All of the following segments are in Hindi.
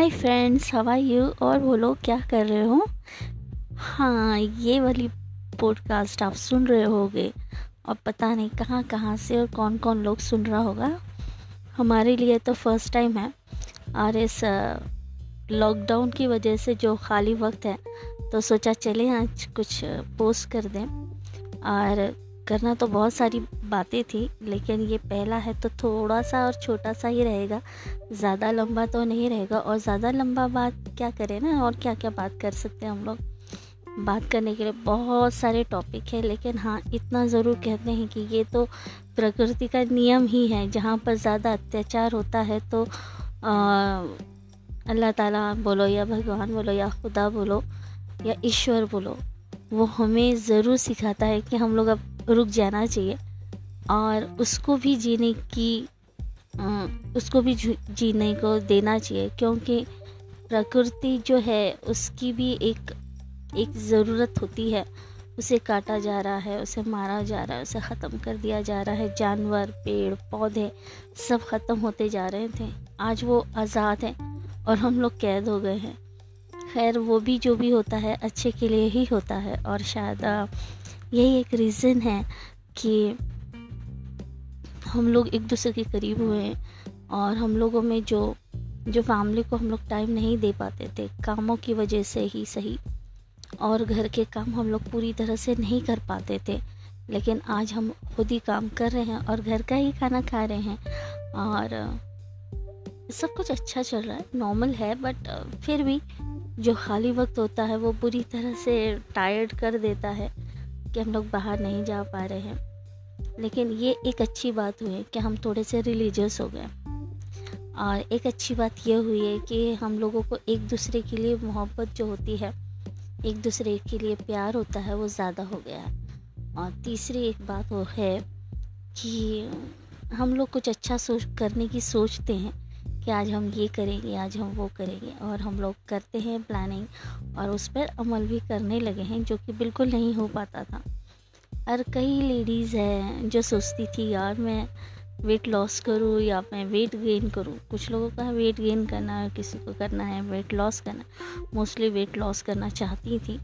हाय फ्रेंड्स हवा यू और बोलो क्या कर रहे हो? हाँ ये वाली पॉडकास्ट आप सुन रहे होगे। और पता नहीं कहाँ कहाँ से और कौन कौन लोग सुन रहा होगा। हमारे लिए तो फ़र्स्ट टाइम है। और इस लॉकडाउन की वजह से जो खाली वक्त है तो सोचा चले आज कुछ पोस्ट कर दें। और करना तो बहुत सारी बातें थी, लेकिन ये पहला है तो थोड़ा सा और छोटा सा ही रहेगा। ज़्यादा लंबा तो नहीं रहेगा। और ज़्यादा लंबा बात क्या करें ना, और क्या क्या बात कर सकते हैं हम लोग? बात करने के लिए बहुत सारे टॉपिक है, लेकिन हाँ इतना ज़रूर कहते हैं कि ये तो प्रकृति का नियम ही है। जहाँ पर ज़्यादा अत्याचार होता है तो अल्लाह ताला बोलो या भगवान बोलो या खुदा बोलो या ईश्वर बोलो, वो हमें ज़रूर सिखाता है कि हम लोग अब रुक जाना चाहिए। और उसको भी जीने की उसको भी जीने को देना चाहिए, क्योंकि प्रकृति जो है, उसकी भी एक एक ज़रूरत होती है। उसे काटा जा रहा है, उसे मारा जा रहा है, उसे ख़त्म कर दिया जा रहा है। जानवर, पेड़, पौधे सब ख़त्म होते जा रहे थे। आज वो आज़ाद हैं और हम लोग कैद हो गए हैं। खैर, वो भी जो भी होता है, अच्छे के लिए ही होता है। और शायद यही एक रीज़न है कि हम लोग एक दूसरे के करीब हुए और हम लोगों में जो जो फैमिली को हम लोग टाइम नहीं दे पाते थे, कामों की वजह से ही सही। और घर के काम हम लोग पूरी तरह से नहीं कर पाते थे, लेकिन आज हम खुद ही काम कर रहे हैं और घर का ही खाना खा रहे हैं। और, सब कुछ अच्छा चल रहा है नॉर्मल है बट फिर भी जो खाली वक्त होता है, वो बुरी तरह से टायर्ड कर देता है कि हम लोग बाहर नहीं जा पा रहे हैं। लेकिन ये एक अच्छी बात हुई कि हम थोड़े से रिलीजियस हो गए। और एक अच्छी बात यह हुई है कि हम लोगों को एक दूसरे के लिए मोहब्बत जो होती है, एक दूसरे के लिए प्यार होता है, वो ज़्यादा हो गया है। और तीसरी एक बात वो है कि हम लोग कुछ अच्छा सोच, करने की सोचते हैं कि आज हम ये करेंगे, आज हम वो करेंगे और हम लोग करते हैं प्लानिंग और उस पर अमल भी करने लगे हैं, जो कि बिल्कुल नहीं हो पाता था। और कई लेडीज़ हैं जो सोचती थी, यार मैं वेट लॉस करूँ या मैं वेट गेन करूँ? कुछ लोगों का वेट गेन करना है, किसी को करना है वेट लॉस करना। मोस्टली वेट लॉस करना चाहती थी।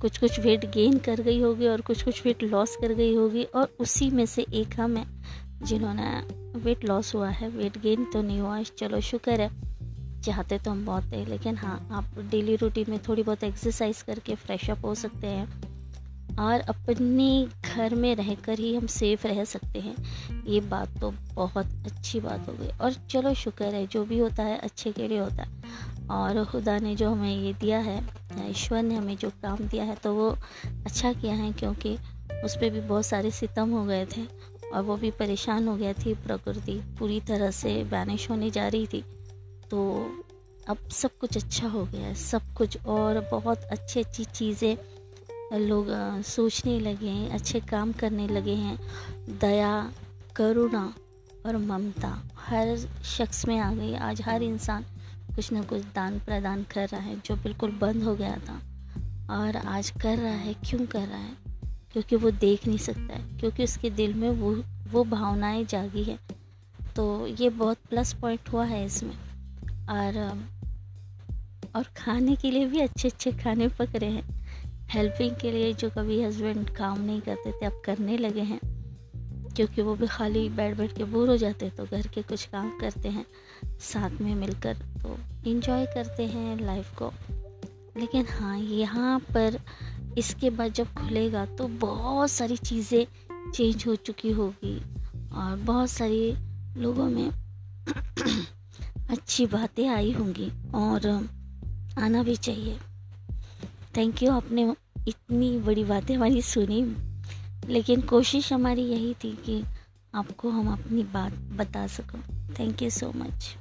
कुछ कुछ वेट गेन कर गई होगी और कुछ कुछ वेट लॉस कर गई होगी और उसी में से एक हम है। जिन्होंने वेट लॉस हुआ है वेट गेन तो नहीं हुआ, चलो शुक्र है, चाहते तो हम बहुत थे लेकिन हाँ आप डेली रूटीन में थोड़ी बहुत एक्सरसाइज करके फ्रेश अप हो सकते हैं और अपने घर में रहकर ही हम सेफ़ रह सकते हैं। ये बात तो बहुत अच्छी बात हो गई और चलो शुक्र है, जो भी होता है, अच्छे के लिए होता है और खुदा ने जो हमें ये दिया है, ईश्वर ने हमें जो काम दिया है तो वो अच्छा किया है क्योंकि उस पर भी बहुत सारे सितम हो गए थे। और वो भी परेशान हो गया थी, प्रकृति पूरी तरह से बैनिश होने जा रही थी। तो अब सब कुछ अच्छा हो गया है, सब कुछ और बहुत अच्छी अच्छी चीज़ें लोग सोचने लगे हैं, अच्छे काम करने लगे हैं। दया, करुणा और ममता हर शख्स में आ गई। आज हर इंसान कुछ ना कुछ दान प्रदान कर रहा है, जो बिल्कुल बंद हो गया था। और आज कर रहा है, क्यों कर रहा है? क्योंकि वो देख नहीं सकता है, क्योंकि उसके दिल में वो वो भावनाएँ जागी है। तो ये बहुत प्लस पॉइंट हुआ है इसमें। और और खाने के लिए भी अच्छे अच्छे खाने पक रहे हैं। हेल्पिंग के लिए जो कभी हस्बैंड काम नहीं करते थे, अब करने लगे हैं। क्योंकि वो भी खाली बैठ बैठ के बोर हो जाते हैं तो घर के कुछ काम करते हैं, साथ में मिलकर तो इन्जॉय करते हैं लाइफ को। लेकिन हाँ यहाँ पर इसके बाद जब खुलेगा तो बहुत सारी चीज़ें चेंज हो चुकी होगी। और बहुत सारी लोगों में अच्छी बातें आई होंगी और आना भी चाहिए। थैंक यू आपने इतनी बड़ी बातें हमारी सुनी। लेकिन कोशिश हमारी यही थी कि आपको हम अपनी बात बता सको। Thank you so much